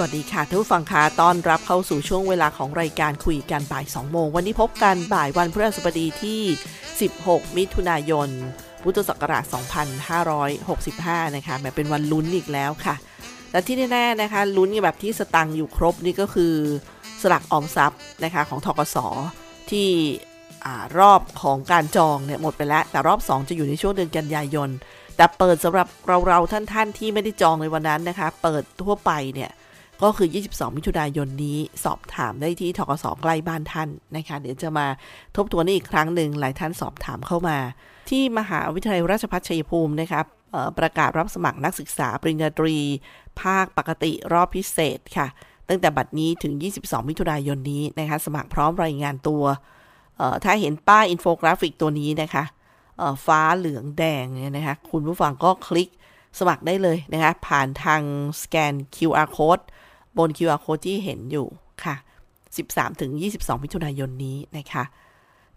สวัสดีค่ะท่านผู้ฟังคะต้อนรับเข้าสู่ช่วงเวลาของรายการคุยกันบ่าย 2 โมง วันนี้พบกันบ่ายวันพฤหัสบดีที่ 16 มิถุนายน พุทธศักราช 2565 นะคะแหมเป็นวันลุ้นอีกแล้วค่ะ แต่ที่แน่ๆนะคะ ลุ้นแบบที่สตังค์อยู่ครบนี่ก็คือสลักออมทรัพย์นะคะของทกสที่อรอบของการจองเนี่ยหมดไปแล้ว แต่รอบ 2 จะอยู่ในช่วงเดือนกันยายน แต่เปิดสำหรับเราๆท่านๆที่ไม่ได้จองในวันนั้นนะคะ เปิดทั่วไปเนี่ย ก็คือ 22 มิถุนายนนี้สอบถามได้ที่ทกสใกล้บ้านท่านนะคะ เดี๋ยวจะมาทบทวนอีกครั้งหนึ่งหลายท่านสอบถามเข้ามา ที่มหาวิทยาลัยราชภัฏชัยภูมินะครับประกาศรับสมัครนักศึกษาปริญญาตรี ภาคปกติรอบพิเศษค่ะ ตั้งแต่บัดนี้ถึง 22 มิถุนายนนี้นะคะ สมัครพร้อมรายงานตัวถ้าเห็นป้ายอินโฟกราฟิกตัวนี้นะคะฟ้าเหลืองแดงเนี่ยนะคะ คุณผู้ฟังก็คลิกสมัครได้เลยนะคะ ผ่านทางสแกน QR code บน QR code ที่เห็นอยู่ค่ะ 13-22 มิถุนายนนี้นะคะ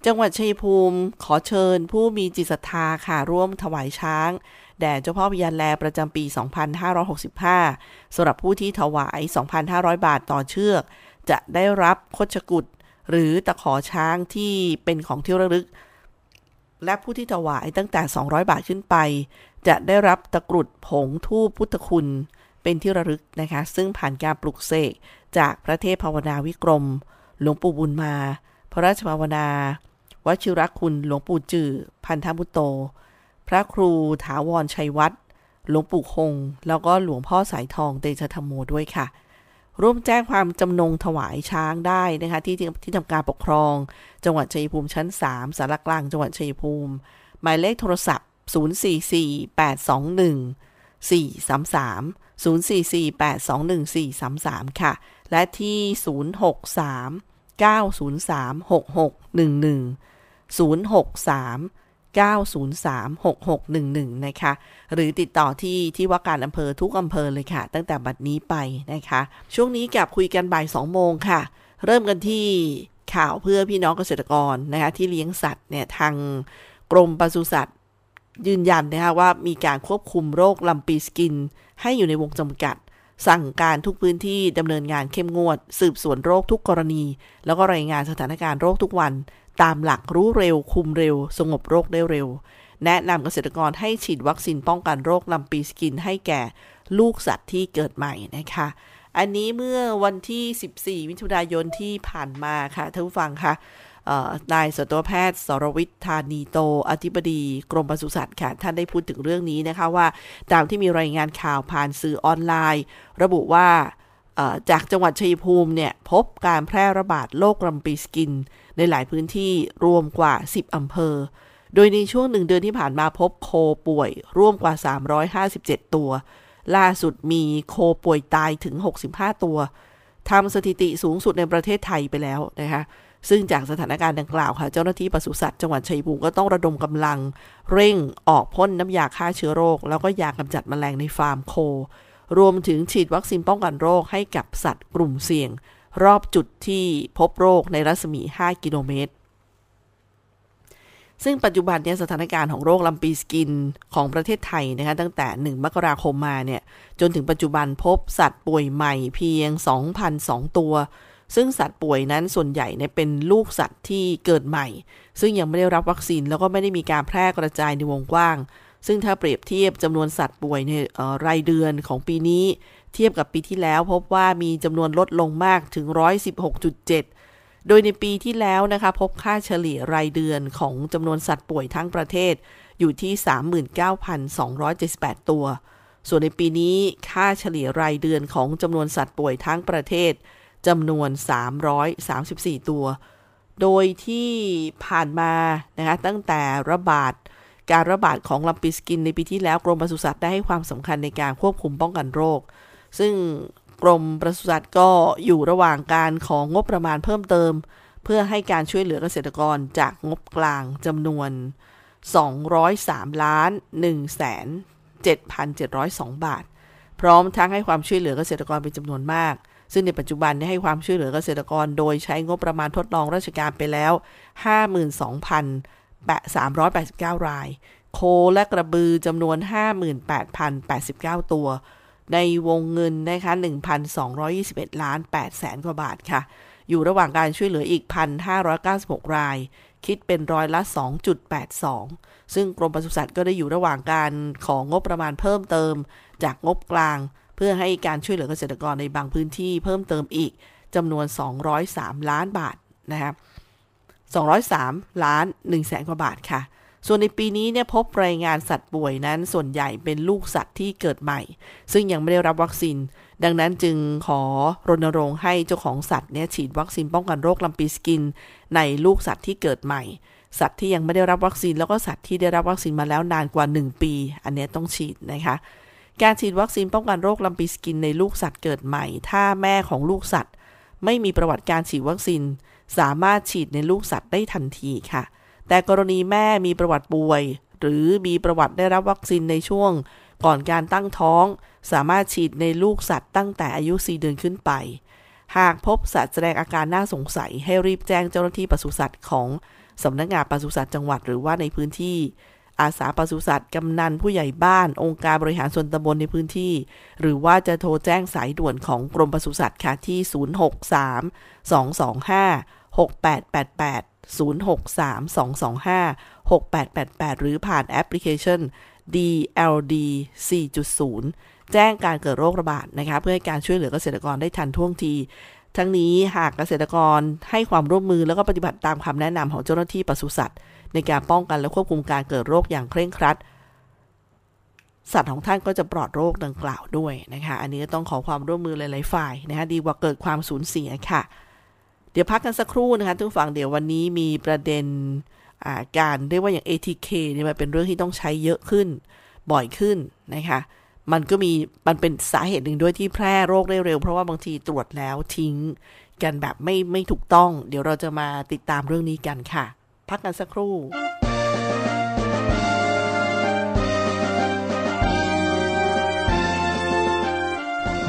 จังหวัดชัยภูมิขอเชิญผู้มีจิตศรัทธาค่ะ ร่วมถวายช้าง แด่เจ้าพ่อพญาแลประจำปี 2565สำหรับผู้ที่ถวาย 2,500 บาทต่อเชือก จะได้รับคชกุฎหรือตะขอช้างที่เป็นของที่ระลึก และผู้ที่ถวายตั้งแต่ 200 บาทขึ้นไป จะได้รับตะกรุดผงทูปพุทธคุณ เป็นที่ระลึกนะคะ ซึ่งผ่านการปลุกเสกจากพระเทพภาวนาวิกรม หลวงปู่บุญมา พระราชภาวนา วชิรคุณ หลวงปู่จือพันธมุตโต พระครูถาวรชัยวัฒน์หลวงปู่คง แล้วก็หลวงพ่อสายทองเตชะธรรมโมด้วยค่ะ ร่วมแจ้งความจำนงถวายช้างได้นะคะ ที่ที่ที่ทำการปกครอง จังหวัดชัยภูมิชั้น 3สารกลางจังหวัดชัยภูมิ หมายเลขโทรศัพท์ 044-821-433 044-821-433 ค่ะ และที่ 063-903-6611 063 903 6611 นะคะ หรือติดต่อที่ที่ว่าการอำเภอทุกอำเภอเลยค่ะ ตั้งแต่บัดนี้ไปนะคะ ช่วงนี้กับคุยกันบ่าย 2 โมงค่ะ เริ่มกันที่ข่าวเพื่อพี่น้องเกษตรกรนะคะที่เลี้ยงสัตว์เนี่ยทางกรมปศุสัตว์ ยืนยันนะคะว่ามีการควบคุมโรคลำปีสกิน ให้อยู่ในวงจำกัด สั่งการทุกพื้นที่ดำเนินงานเข้มงวด สืบสวนโรคทุกกรณี แล้วก็รายงานสถานการณ์โรคทุกวัน ตามหลักรู้เร็ว คุมเร็ว สงบโรคได้เร็ว แนะนำเกษตรกรให้ฉีดวัคซีนป้องกันโรคลำปีสกิน ให้แก่ลูกสัตว์ที่เกิดใหม่นะคะอันนี้เมื่อวันที่ 14 มิถุนายนที่ผ่านมาค่ะท่านผู้ฟังคะเอ่อ นายสัตวแพทย์สรวิทธานีโต อธิบดีกรมปศุสัตว์ค่ะ ท่านได้พูดถึงเรื่องนี้นะคะว่า ตามที่มีรายงานข่าวผ่านสื่อออนไลน์ ระบุว่าจากจังหวัดชัยภูมิเนี่ยพบการแพร่ระบาดโรคลำปีสกิน ในหลายพื้นที่รวมกว่า 10 อำเภอ โดยในช่วงหนึ่งเดือนที่ผ่านมาพบโคป่วย ร่วมกว่า 357 ตัว ล่าสุดมีโคป่วยตายถึง 65 ตัวทำสถิติสูงสุดในประเทศไทยไปแล้วนะคะ ซึ่งจากสถานการณ์ดังกล่าวค่ะ เจ้าหน้าที่ปศุสัตว์จังหวัดชัยภูมิก็ต้องระดมกำลัง เร่งออกพ่นน้ำยาฆ่าเชื้อโรค แล้วก็ยากำจัดแมลงในฟาร์มโค รวมถึงฉีดวัคซีนป้องกันโรคให้กับสัตว์กลุ่มเสี่ยง รอบจุดที่พบโรคในรัศมี 5 กิโลเมตรซึ่งปัจจุบันเนี่ยสถานการณ์ของโรคลำปีสกินของประเทศไทยนะคะตั้งแต่ 1 มกราคมมาเนี่ยจนถึงปัจจุบันพบสัตว์ป่วยใหม่เพียง 2,002 ตัว ซึ่งสัตว์ป่วยนั้นส่วนใหญ่เนี่ยเป็นลูกสัตว์ที่เกิดใหม่ ซึ่งยังไม่ได้รับวัคซีนแล้วก็ไม่ได้มีการแพร่กระจายในวงกว้าง ซึ่งถ้าเปรียบเทียบจำนวนสัตว์ป่วยในรายเดือนของปีนี้ เทียบกับปีที่แล้วพบว่ามีจำนวนลดลงมากถึง 116.7 โดยในปีที่แล้วนะคะพบค่าเฉลี่ยรายเดือนของจำนวนสัตว์ป่วยทั้งประเทศอยู่ที่ 39,278 ตัว ส่วนในปีนี้ค่าเฉลี่ยรายเดือนของจำนวนสัตว์ป่วยทั้งประเทศ จำนวน 334 ตัว โดยที่ผ่านมานะคะตั้งแต่ระบาดการระบาดของลัมปิสกินในปีที่แล้วกรมปศุสัตว์ได้ให้ความสำคัญในการควบคุมป้องกันโรค ซึ่งกรมปศุสัตว์ก็อยู่ระหว่างการของงบประมาณเพิ่มเติม เพื่อให้การช่วยเหลือเกษตรกรจากงบกลางจำนวน 203ล้าน1แสน7,702 บาท พร้อมทั้งให้ความช่วยเหลือเกษตรกรเป็นจำนวนมาก ซึ่งในปัจจุบันได้ให้ความช่วยเหลือเกษตรกร โดยใช้งบประมาณทดลองราชการไปแล้ว 52,389 ราย โคและกระบือจำนวน 58,089 ตัว ในวงเงินนะคะ1,221 ล้าน8แสนกว่าบาทค่ะ อยู่ระหว่างการช่วยเหลืออีก 1,596 รายคิดเป็นร้อยละ 2.82 ซึ่งกรมปศุสัตว์ก็ได้อยู่ระหว่างการของงบประมาณเพิ่มเติม จากงบกลาง เพื่อให้การช่วยเหลือเกษตรกรในบางพื้นที่เพิ่มเติมอีกจำนวน 203 ล้านบาทนะครับ203 ล้าน1แสนกว่าบาทค่ะ ส่วนในปีนี้เนี่ยพบรายงานสัตว์ป่วยนั้นส่วนใหญ่เป็นลูกสัตว์ที่เกิดใหม่ ซึ่งยังไม่ได้รับวัคซีน ดังนั้นจึงขอรณรงค์ให้เจ้าของสัตว์เนี่ยฉีดวัคซีนป้องกันโรคลำปีสกิน ในลูกสัตว์ที่เกิดใหม่ สัตว์ที่ยังไม่ได้รับวัคซีนแล้วก็สัตว์ที่ได้รับวัคซีนมาแล้วนานกว่า 1 ปี อันนี้ต้องฉีดนะคะ การฉีดวัคซีนป้องกันโรคลัมปีสกินในลูกสัตว์เกิดใหม่ ถ้าแม่ของลูกสัตว์ ไม่มีประวัติการฉีดวัคซีน สามารถฉีดในลูกสัตว์ได้ทันทีค่ะ แต่กรณีแม่มีประวัติป่วย หรือมีประวัติได้รับวัคซีนในช่วง ก่อนการตั้งท้อง สามารถฉีดในลูกสัตว์ตั้งแต่อายุ 4 เดือนขึ้นไป หากพบสัตว์แสดงอาการน่าสงสัย ให้รีบแจ้งเจ้าหน้าที่ปศุสัตว์ของสำนักงานปศุสัตว์จังหวัดหรือว่าในพื้นที่ อาสาปศุสัตว์กำนันผู้ใหญ่บ้าน องค์การบริหารส่วนตำบลในพื้นที่ หรือว่าจะโทรแจ้งสายด่วนของกรมปศุสัตว์ค่ะที่ 063 225 6888 063 225 6888 หรือผ่านแอปพลิเคชัน DLD 4.0 แจ้งการเกิดโรคระบาดนะคะเพื่อให้การช่วยเหลือเกษตรกรได้ทันท่วงที ทั้งนี้หากเกษตรกรให้ความร่วมมือแล้วก็ปฏิบัติตามคำแนะนำของเจ้าหน้าที่ปศุสัตว์ ในการป้องกันและควบคุมการเกิดโรคอย่างเคร่งครัด สัตว์ของท่านก็จะปลอดโรคดังกล่าวด้วยนะคะ อันนี้ก็ต้องขอความร่วมมือหลายๆฝ่ายนะคะดีกว่าเกิดความสูญเสียค่ะ เดี๋ยวพักกันสักครู่นะคะทุกฝั่งเดี๋ยววันนี้มีประเด็นการเรียกว่าอย่าง ATK เนี่ยมันเป็นเรื่องที่ต้องใช้เยอะขึ้นบ่อยขึ้นนะคะมันก็มีมันเป็นสาเหตุหนึ่งด้วยที่แพร่โรคได้เร็ว เพราะว่าบางทีตรวจแล้วทิ้งกันแบบไม่ไม่ถูกต้อง เดี๋ยวเราจะมาติดตามเรื่องนี้กันค่ะ พักกันสักครู่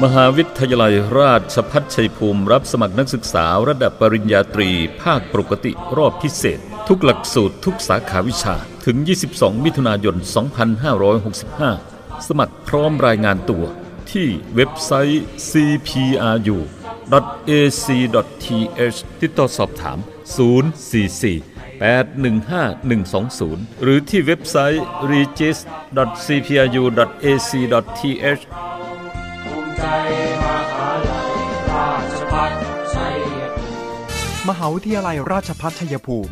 มหาวิทยาลัยราชพัฒชัยภูมิรับสมัครนักศึกษาระดับปริญญาตรี ภาคปกติรอบพิเศษ ทุกหลักสูตรทุกสาขาวิชา ถึง 22 มิถุนายน 2565 สมัครพร้อมรายงานตัว ที่เว็บไซต์ cpru ac.th ติดต่อสอบถาม 044 815 120 หรือที่เว็บไซต์ regis.cpru.ac.th ภูมิใจมหาลัยราชภัฏชัยภูมิมหาวิทยาลัยราชภัฏชัยภูมิ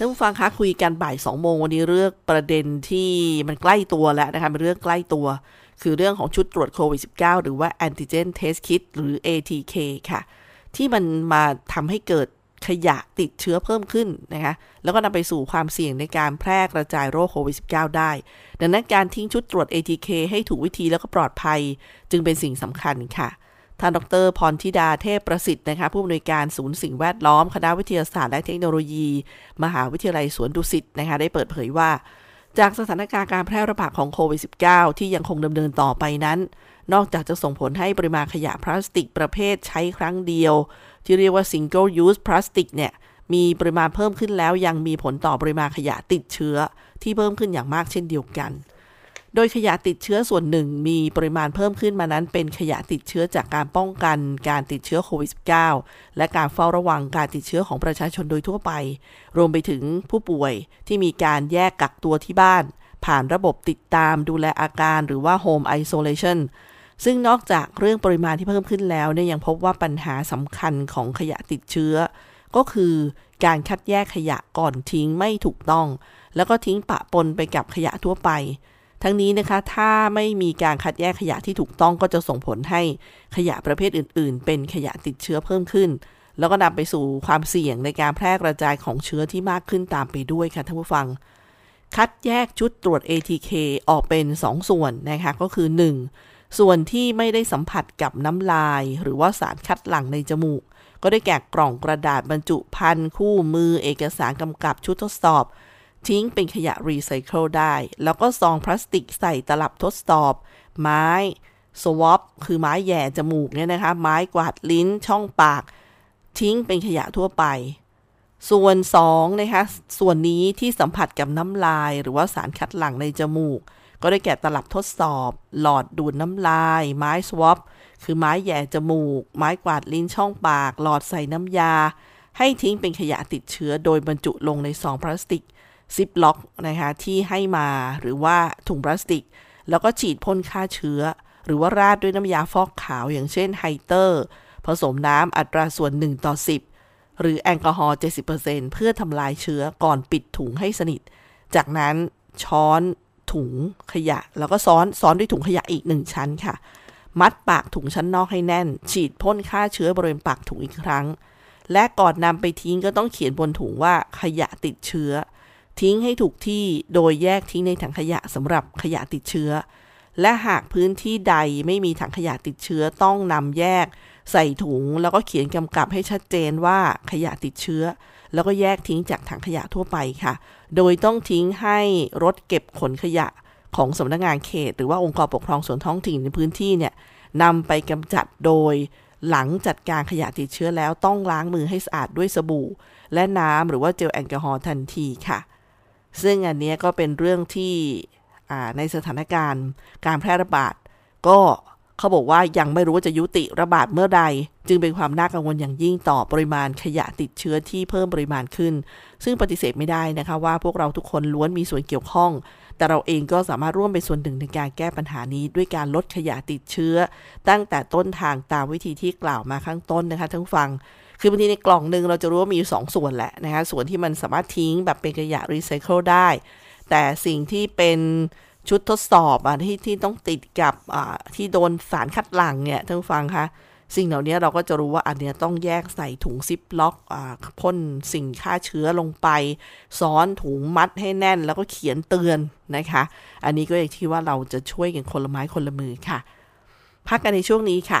ท่านผู้ฟังคะคุยกันบ่าย2โมงวันนี้เรื่องประเด็นที่มันใกล้ตัวแล้วนะคะเป็นเรื่องใกล้ตัว คือเรื่องของชุดตรวจโควิด -19 หรือว่า antigen test kit หรือ ATK ค่ะ ที่มันมาทำให้เกิดขยะติดเชื้อเพิ่มขึ้นนะคะแล้วก็นำไปสู่ความเสี่ยงในการแพร่กระจายโรคโควิด -19 ได้ ดังนั้นการทิ้งชุดตรวจ ATK ให้ถูกวิธีแล้วก็ปลอดภัย จึงเป็นสิ่งสำคัญค่ะ ท่านดรพรธิดาเทพประสิทธิ์นะคะผู้อำนวยการศูนย์สิ่งแวดล้อม คณะวิทยาศาสตร์และเทคโนโลยี มหาวิทยาลัยสวนดุสิตนะคะได้เปิดเผยว่า จากสถานการณ์การแพร่ระบาดของโควิด -19 ที่ยังคงดำเนินต่อไปนั้น นอกจากจะส่งผลให้ปริมาณขยะพลาสติกประเภทใช้ครั้งเดียว ที่เรียกว่า single use plastic เนี่ยมีปริมาณเพิ่มขึ้นแล้วยังมีผลต่อปริมาณขยะติดเชื้อ ที่เพิ่มขึ้นอย่างมากเช่นเดียวกัน โดยขยะติดเชื้อส่วนหนึ่งมีปริมาณเพิ่มขึ้นมานั้น เป็นขยะติดเชื้อจากการป้องกันการติดเชื้อโควิด -19 และการเฝ้าระวังการติดเชื้อของประชาชนโดยทั่วไป รวมไปถึงผู้ป่วยที่มีการแยกกักตัวที่บ้าน ผ่านระบบติดตามดูแลอาการหรือว่า Home Isolation ซึ่งนอกจากเรื่องปริมาณที่เพิ่มขึ้นแล้วเนี่ยยังพบว่าปัญหาสำคัญของขยะติดเชื้อ ก็คือการคัดแยกขยะก่อนทิ้งไม่ถูกต้อง แล้วก็ทิ้งปะปนไปกับขยะทั่วไป ทั้งนี้นะคะถ้าไม่มีการคัดแยกขยะที่ถูกต้องก็จะส่งผลให้ขยะประเภทอื่น ๆ เป็นขยะติดเชื้อเพิ่มขึ้น แล้วก็นำไปสู่ความเสี่ยงในการแพร่กระจายของเชื้อที่มากขึ้นตามไปด้วยค่ะท่านผู้ฟัง คัดแยกชุดตรวจ ATK ออกเป็น 2 ส่วนนะคะก็คือ 1. ส่วนที่ไม่ได้สัมผัสกับน้ำลาย หรือว่าสารคัดหลั่งในจมูก ก็ได้แก่กล่องกระดาษบรรจุภัณฑ์คู่มือเอกสารกำกับชุดทดสอบ ทิ้งเป็นขยะรีไซเคิลได้ แล้วก็ซองพลาสติกใส่ตลับทดสอบ ไม้สวอปคือไม้แย่จมูกเนี่ยนะคะ ไม้กวาดลิ้นช่องปาก ทิ้งเป็นขยะทั่วไป ส่วน2นะคะส่วนนี้ที่สัมผัสกับน้ำลาย หรือว่าสารคัดหลั่งในจมูก ก็ได้แก่ตลับทดสอบ หลอดดูดน้ำลาย ไม้ swab คือไม้แยงจมูก ไม้กวาดลิ้นช่องปาก หลอดใส่น้ำยา ให้ทิ้งเป็นขยะติดเชื้อโดยบรรจุลงในซองพลาสติก ซิปล็อกนะคะที่ให้มาหรือว่าถุงพลาสติก แล้วก็ฉีดพ่นฆ่าเชื้อ หรือว่าราดด้วยน้ำยาฟอกขาวอย่างเช่นไฮเตอร์ ผสมน้ำอัตราส่วน 1 ต่อ 10 หรือแอลกอฮอล์ 70%เพื่อทำลายเชื้อก่อนปิดถุงให้สนิท จากนั้นช้อนถุงขยะ แล้วก็ซ้อนซ้อนด้วยถุงขยะอีกหนึ่งชั้นค่ะ มัดปากถุงชั้นนอกให้แน่น ฉีดพ่นฆ่าเชื้อบริเวณปากถุงอีกครั้ง และก่อนนำไปทิ้งก็ต้องเขียนบนถุงว่าขยะติดเชื้อ ทิ้งให้ถูกที่โดยแยกทิ้งในถังขยะสำหรับขยะติดเชื้อ และหากพื้นที่ใดไม่มีถังขยะติดเชื้อต้องนำแยก ใส่ถุงแล้วก็เขียนกำกับให้ชัดเจนว่าขยะติดเชื้อ แล้วก็แยกทิ้งจากถังขยะทั่วไปค่ะ โดยต้องทิ้งให้รถเก็บขนขยะของสำนักงงานเขต หรือว่าองค์กรปกครองส่วนท้องถิ่นในพื้นที่เนี่ยนำไปกำจัดโดยหลังจัดการขยะติดเชื้อแล้วต้องล้างมือให้สะอาดด้วยสบู่ และน้ำหรือว่าเจลแอลกอฮอล์ทันทีค่ะ ซึ่งอันนี้ก็เป็นเรื่องที่ในสถานการณ์การแพร่ระบาด ก็เขาบอกว่ายังไม่รู้ว่าจะยุติระบาดเมื่อใด จึงเป็นความน่ากังวลอย่างยิ่งต่อปริมาณขยะติดเชื้อที่เพิ่มปริมาณขึ้น ซึ่งปฏิเสธไม่ได้นะคะว่าพวกเราทุกคนล้วนมีส่วนเกี่ยวข้อง แต่เราเองก็สามารถร่วมเป็นส่วนหนึ่งในการแก้ปัญหานี้ ด้วยการลดขยะติดเชื้อ ตั้งแต่ต้นทางตามวิธีที่กล่าวมาข้างต้นนะคะทั้งฟัง คือบางทีในกล่องหนึ่งเราจะรู้ว่ามีอยู่สองส่วนแหละนะคะ ส่วนที่มันสามารถทิ้งแบบเป็นขยะรีไซเคิลได้ แต่สิ่งที่เป็นชุดทดสอบอะที่ที่ต้องติดกับอ่าที่โดนสารคัดหลั่งเนี่ยท่านฟังคะสิ่งเหล่านี้เราก็จะรู้ว่าอันเนี้ยต้องแยกใส่ถุงซิปล็อกอ่าพ่นสิ่งฆ่าเชื้อลงไป ซ้อนถุงมัดให้แน่นแล้วก็เขียนเตือนนะคะ อันนี้ก็อย่างที่ว่าเราจะช่วยกันคนละไม้คนละมือค่ะ พักกันในช่วงนี้ค่ะ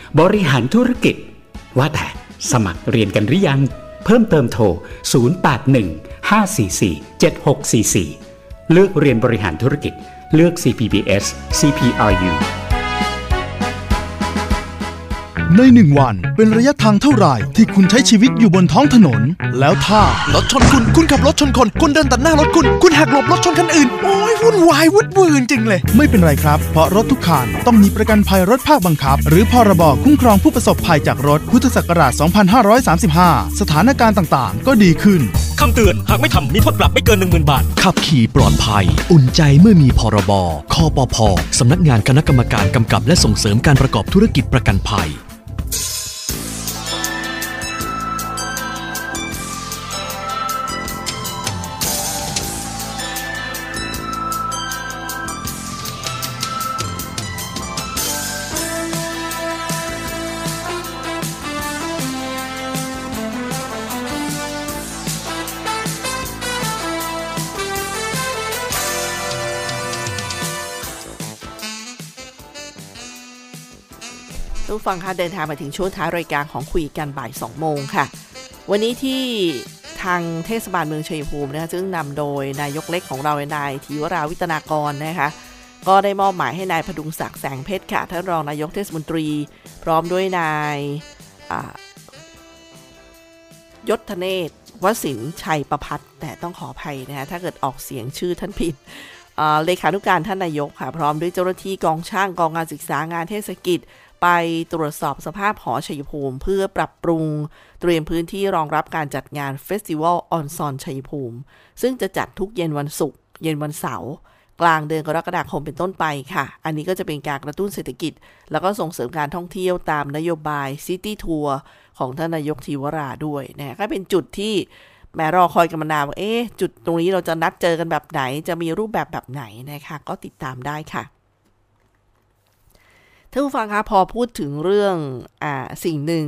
บริหารธุรกิจ ว่าแต่สมัครเรียนกันหรือยัง เพิ่มเติมโทร 081 544 7644 เลือกเรียนบริหารธุรกิจ เลือก CPBS CPRU ในหนึ่งวันเป็นระยะทางเท่าไหร่ที่คุณใช้ชีวิตอยู่บนท้องถนน แล้วถ้ารถชนคุณคุณขับรถชนคนคุณเดินตัดหน้ารถคุณ คุณหักหลบรถชนคันอื่น โอ้ยวุ่นวายวุ่นวืนจริงเลย ไม่เป็นไรครับ เพราะรถทุกคันต้องมีประกันภัยรถภาคบังคับ หรือพรบคุ้มครองผู้ประสบภัยจากรถพุทธศักราช 2535 สถานการณ์ต่างๆ ก็ดีขึ้นคำเตือน หากไม่ทำมีโทษปรับไม่เกิน 10,000 บาท ขับขี่ปลอดภัย อุ่นใจเมื่อมีพรบคอปพสำนักงานคณะกรรมการกำกับและส่งเสริมการประกอบธุรกิจประกันภัย ฟังคะเดินทางมาถึงช่วงท้ายรายการของคุยกันบ่าย 2 โมงค่ะ วันนี้ที่ทางเทศบาลเมืองชัยภูมินะคะซึ่งนำโดยนายกเล็กของเรานายธีวราวิตนากรนะคะก็ได้มอบหมายให้นายพดุงศักดิ์แสงเพชรค่ะท่านรองนายกเทศมนตรี พร้อมด้วยนายยศธเนศวสินชัยประพัฒแต่ต้องขออภัยนะคะถ้าเกิดออกเสียงชื่อท่านผิดเลขานุการท่านนายกค่ะพร้อมด้วยเจ้าหน้าที่กองช่างกองงานศึกษางานเทศกิจ ไปตรวจสอบสภาพหอชัยภูมิ เพื่อปรับปรุงเตรียมพื้นที่รองรับการจัดงาน festival ออนซอนชัยภูมิ ซึ่งจะจัดทุกเย็นวันศุกร์เย็นวันเสาร์กลางเดือนกรกฎาคมเป็นต้นไปค่ะ อันนี้ก็จะเป็นการกระตุ้นเศรษฐกิจ แล้วก็ส่งเสริมการท่องเที่ยวตามนโยบาย city tour ของท่านนายกทีวราด้วยนะก็เป็นจุดที่แหมรอคอยกันมานานว่าเอ๊ะจุดตรงนี้เราจะนัดเจอกันแบบไหน จะมีรูปแบบแบบไหนนะคะ ก็ติดตามได้ค่ะ ท่านผู้ฟังคะพอพูดถึงเรื่องอ่าสิ่งหนึ่ง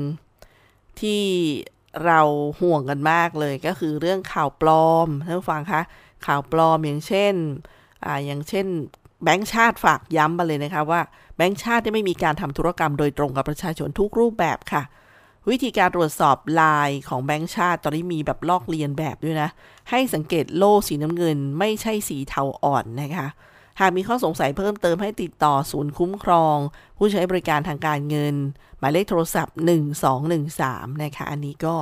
ที่เราห่วงกันมากเลยก็คือเรื่องข่าวปลอมท่านผู้ฟังคะข่าวปลอมอย่างเช่นอ่าอย่างเช่นแบงค์ชาติฝากย้ำมาเลยนะคะว่าแบงค์ชาติไม่มีการทำธุรกรรมโดยตรงกับประชาชนทุกรูปแบบค่ะ วิธีการตรวจสอบลายของแบงค์ชาติ ตอนนี้มีแบบลอกเลียนแบบด้วยนะ ให้สังเกตโล่สีน้ำเงินไม่ใช่สีเทาอ่อนนะคะ หากมีข้อสงสัยเพิ่มเติมให้ติดต่อศูนย์คุ้มครอง ผู้ใช้บริการทางการเงิน หมายเลขโทรศัพท์ 1213 นะคะ อันนี้ก็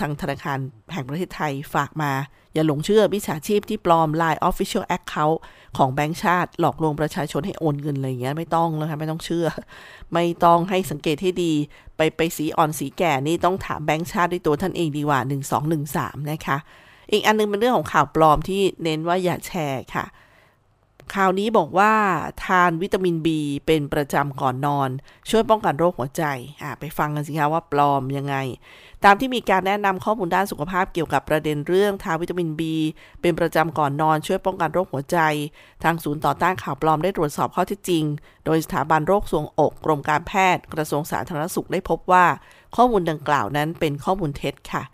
ทางธนาคารแห่งประเทศไทยฝากมา อย่าหลงเชื่อมิจฉาชีพที่ปลอม Line Official Account ของแบงก์ชาติ หลอกลวงประชาชนให้โอนเงินอะไรอย่างเงี้ยไม่ต้องแล้วค่ะไม่ต้องเชื่อ ไม่ต้องให้สังเกตให้ดี ไปไปสีอ่อนสีแก่นี่ต้องถามแบงก์ชาติด้วยตัวท่านเองดีกว่า 1213 นะคะ อีกอันนึงเป็นเรื่องของข่าวปลอมที่เน้นว่าอย่าแชร์ค่ะ ข่าวนี้บอกว่าทานวิตามิน B เป็นประจำก่อนนอน ช่วยป้องกันโรคหัวใจอ่าไปฟังกันสิคะว่าปลอมยังไง ตามที่มีการแนะนำข้อมูลด้านสุขภาพเกี่ยวกับประเด็นเรื่องทานวิตามิน B เป็นประจำก่อนนอน ช่วยป้องกันโรคหัวใจ ทางศูนย์ต่อต้านข่าวปลอมได้ตรวจสอบข้อเท็จจริง โดยสถาบันโรคทรวงอกกรมการแพทย์ กระทรวงสาธารณสุขได้พบว่า ข้อมูลดังกล่าวนั้นเป็นข้อมูลเท็จค่ะ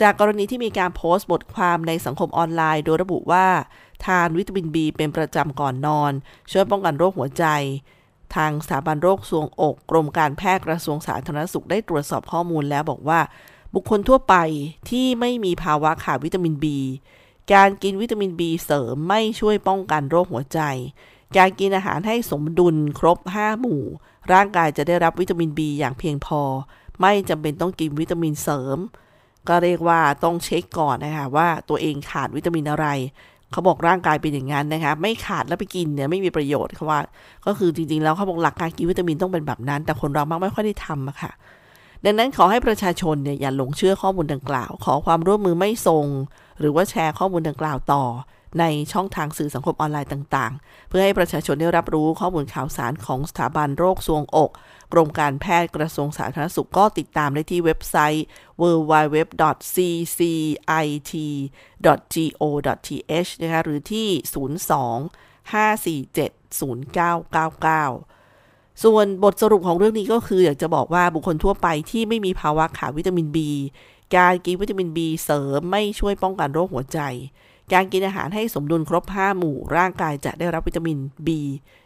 จากกรณีที่มีการโพสต์บทความในสังคมออนไลน์ โดยระบุว่า ทานวิตามิน B เป็นประจำก่อนนอน ช่วยป้องกันโรคหัวใจ ทางสถาบันโรคทรวงอกกรมการแพทย์กระทรวงสาธารณสุขได้ตรวจสอบข้อมูลแล้วบอกว่า บุคคลทั่วไปที่ไม่มีภาวะขาดวิตามิน B การกินวิตามิน B เสริมไม่ช่วยป้องกันโรคหัวใจ การกินอาหารให้สมดุลครบ 5 หมู่ ร่างกายจะได้รับวิตามิน B อย่างเพียงพอ ไม่จำเป็นต้องกินวิตามินเสริม ก็เรียกว่าต้องเช็คก่อนนะคะว่าตัวเองขาดวิตามินอะไร เขาบอกร่างกายเป็นอย่างนั้นนะคะ ไม่ขาดแล้วไปกินเนี่ยไม่มีประโยชน์เขาว่า ก็คือจริงๆแล้วเขาบอกหลักการกินวิตามินต้องเป็นแบบนั้น แต่คนเรามักไม่ค่อยได้ทำอะค่ะ ดังนั้นขอให้ประชาชนเนี่ยอย่าหลงเชื่อข้อมูลดังกล่าว ขอความร่วมมือไม่ส่ง หรือว่าแชร์ข้อมูลดังกล่าวต่อ ในช่องทางสื่อสังคมออนไลน์ต่าง ๆ เพื่อให้ประชาชนได้รับรู้ข้อมูลข่าวสารของสถาบันโรคซวงอก กรมการแพทย์กระทรวงสาธารณสุขก็ติดตามได้ที่เว็บไซต์ www.ccit.go.th นะคะหรือที่ 02-547-0999ส่วนบทสรุปของเรื่องนี้ก็คืออยากจะบอกว่าบุคคลทั่วไปที่ไม่มีภาวะขาดวิตามิน B การกินวิตามิน B เสริมไม่ช่วยป้องกันโรคหัวใจ การกินอาหารให้สมดุลครบ 5 หมู่ร่างกายจะได้รับวิตามิน B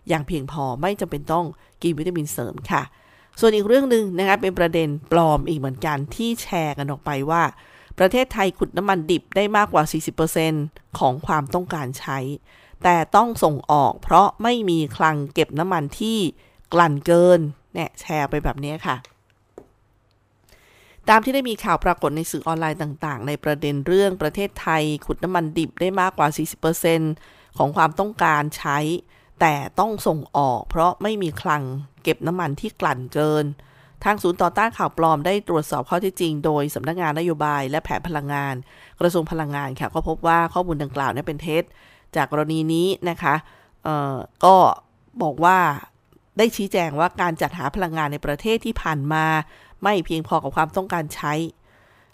อย่างเพียงพอไม่จำเป็นต้องกินวิตามินเสริมค่ะ ส่วนอีกเรื่องหนึ่งนะคะเป็นประเด็นปลอมอีกเหมือนกันที่แชร์กันออกไปว่า ประเทศไทยขุดน้ำมันดิบได้มากกว่า 40%ของความต้องการใช้ แต่ต้องส่งออกเพราะไม่มีคลังเก็บน้ำมันที่กลั่นเกินเนี่ยแชร์ไปแบบนี้ค่ะ ตามที่ได้มีข่าวปรากฏในสื่อออนไลน์ต่างๆ ในประเด็นเรื่องประเทศไทย ขุดน้ำมันดิบได้มากกว่า 40%ของความต้องการใช้ แต่ต้องส่งออกเพราะไม่มีคลังเก็บน้ำมันที่กลั่นเกิน ทางศูนย์ต่อต้านข่าวปลอมได้ตรวจสอบข้อท็จจริง โดยสำนักงานนโยบายและแผนพลังงาน กระทรวงพลังงานค่ะก็พบว่าข้อมูลดังกล่าวนี้เป็นเท็จ จากกรณีนี้นะคะก็บอกว่าได้ชี้แจงว่าการจัดหาพลังงานในประเทศที่ผ่านมา ไม่เพียงพอกับความต้องการใช้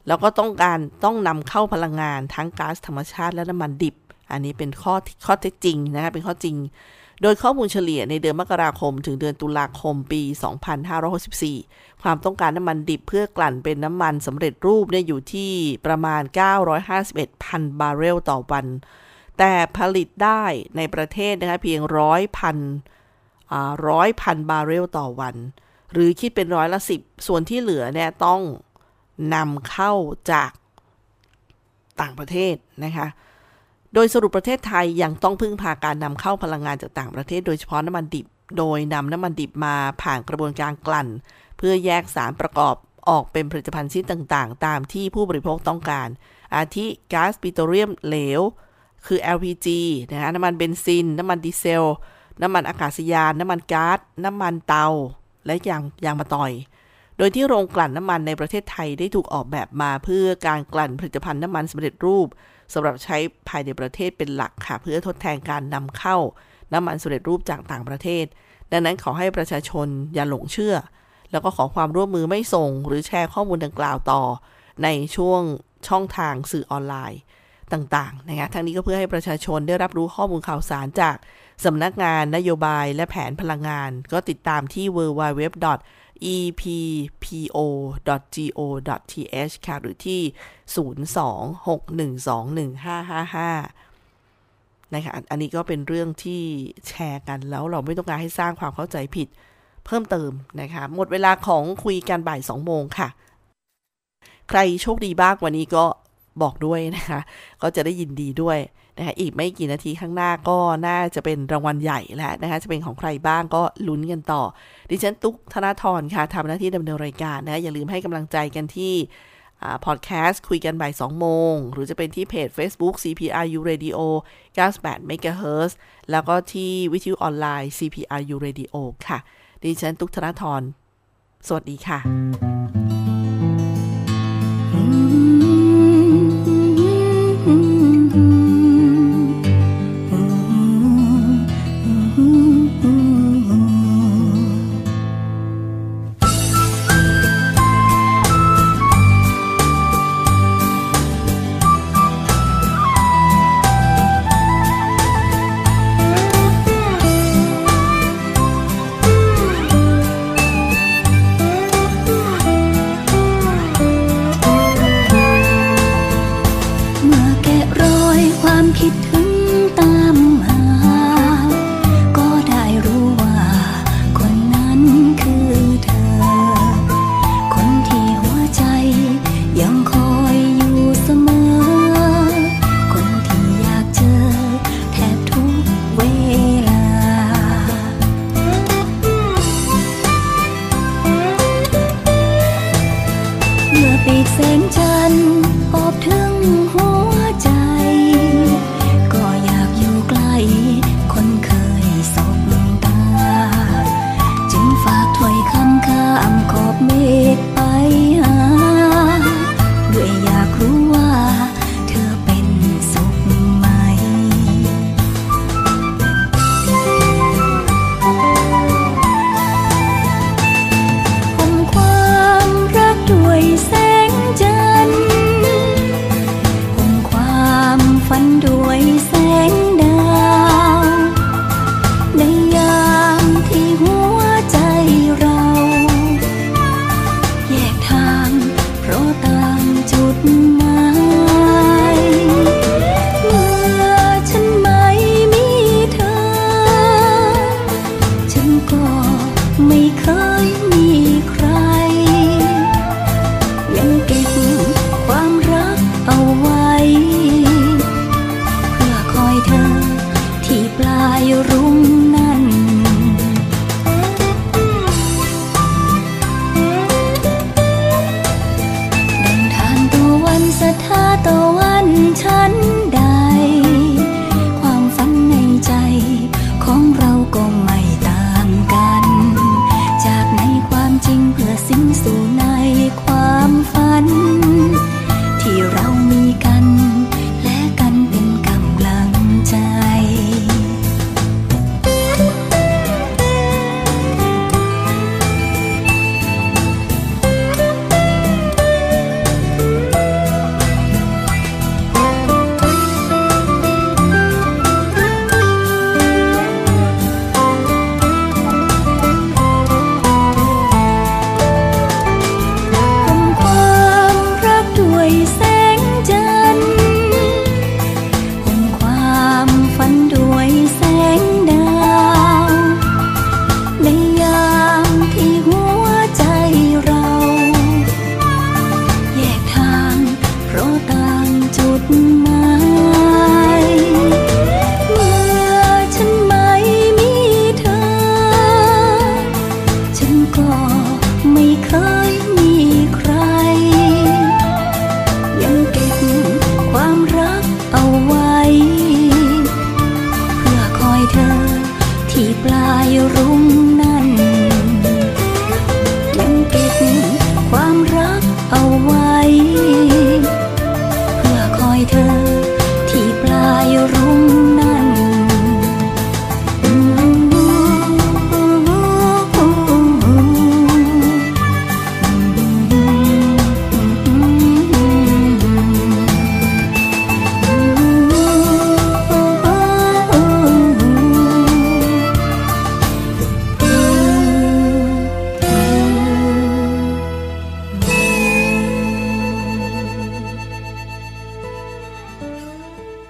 แล้วก็ต้องการต้องนำเข้าพลังงานทั้งก๊าซธรรมชาติและน้ำมันดิบ อันนี้เป็นข้อข้อเท็จจริงนะคะเป็นข้อจริง โดยข้อมูลเฉลี่ยในเดือนมกราคม ถึงเดือนตุลาคมปี 2564 ความต้องการน้ำมันดิบเพื่อกลั่นเป็นน้ำมันสำเร็จรูปเนี่ยอยู่ที่ประมาณ 951,000 บาร์เรลต่อวัน แต่ผลิตได้ในประเทศนะคะเพียงร้อยพันร้อยพันบาร์เรลต่อวัน หรือคิดเป็นร้อยละสิบส่วนที่เหลือเนี่ยต้องนำเข้าจากต่างประเทศนะคะโดยสรุปประเทศไทยยังต้องพึ่งพาการนำเข้าพลังงานจากต่างประเทศ โดยเฉพาะน้ำมันดิบ โดยนำน้ำมันดิบมาผ่านกระบวนการกลั่น เพื่อแยกสารประกอบออกเป็นผลิตภัณฑ์ชิ้นต่างๆ ตามที่ผู้บริโภคต้องการ อาทิก๊าซปิโตรเลียมเหลว คือ LPG นะคะน้ำมันเบนซิน น้ำมันดีเซล น้ำมันอากาศยาน น้ำมันก๊าซน้ำมันเตา และยางยางมะตอย โดยที่โรงกลั่นน้ำมันในประเทศไทยได้ถูกออกแบบมาเพื่อการกลั่นผลิตภัณฑ์น้ำมันสำเร็จรูปสำหรับใช้ภายในประเทศเป็นหลักค่ะเพื่อทดแทนการนำเข้าน้ำมันสำเร็จรูปจากต่างประเทศ ดังนั้นขอให้ประชาชนอย่าหลงเชื่อ แล้วก็ขอความร่วมมือไม่ส่ง หรือแชร์ข้อมูลดังกล่าวต่อ ในช่วงช่องทางสื่อออนไลน์ต่างๆนะคะทั้งนี้ก็เพื่อให้ประชาชนได้รับรู้ข้อมูลข่าวสารจาก สำนักงานนโยบายและแผนพลังงาน ก็ติดตามที่ www.eppo.go.th ค่ะ หรือที่ 026121555 นะคะ อันนี้ก็เป็นเรื่องที่แชร์กันแล้วเราไม่ต้องการให้สร้างความเข้าใจผิดเพิ่มเติมนะคะ หมดเวลาของคุยกันบ่าย 2 โมงค่ะ ใครโชคดีบ้างวันนี้ก็บอกด้วยนะคะ ก็จะได้ยินดีด้วย นะคะอีกไม่กี่นาทีข้างหน้าก็น่าจะเป็นรางวัลใหญ่แล้วนะคะจะเป็นของใครบ้างก็ลุ้นกันต่อ ดิฉันตุ๊กธนาธรค่ะทำหน้าที่ดำเนินรายการนะอย่าลืมให้กำลังใจกันที่พอดแคสต์คุยกันบ่าย2โมง หรือจะเป็นที่เพจ Facebook CPRU Radio 98 MHz แล้วก็ที่วิทยุออนไลน์ CPRU Radio ค่ะ ดิฉันตุ๊กธนาธรสวัสดีค่ะ กแสงจันทร์อบถึงหัว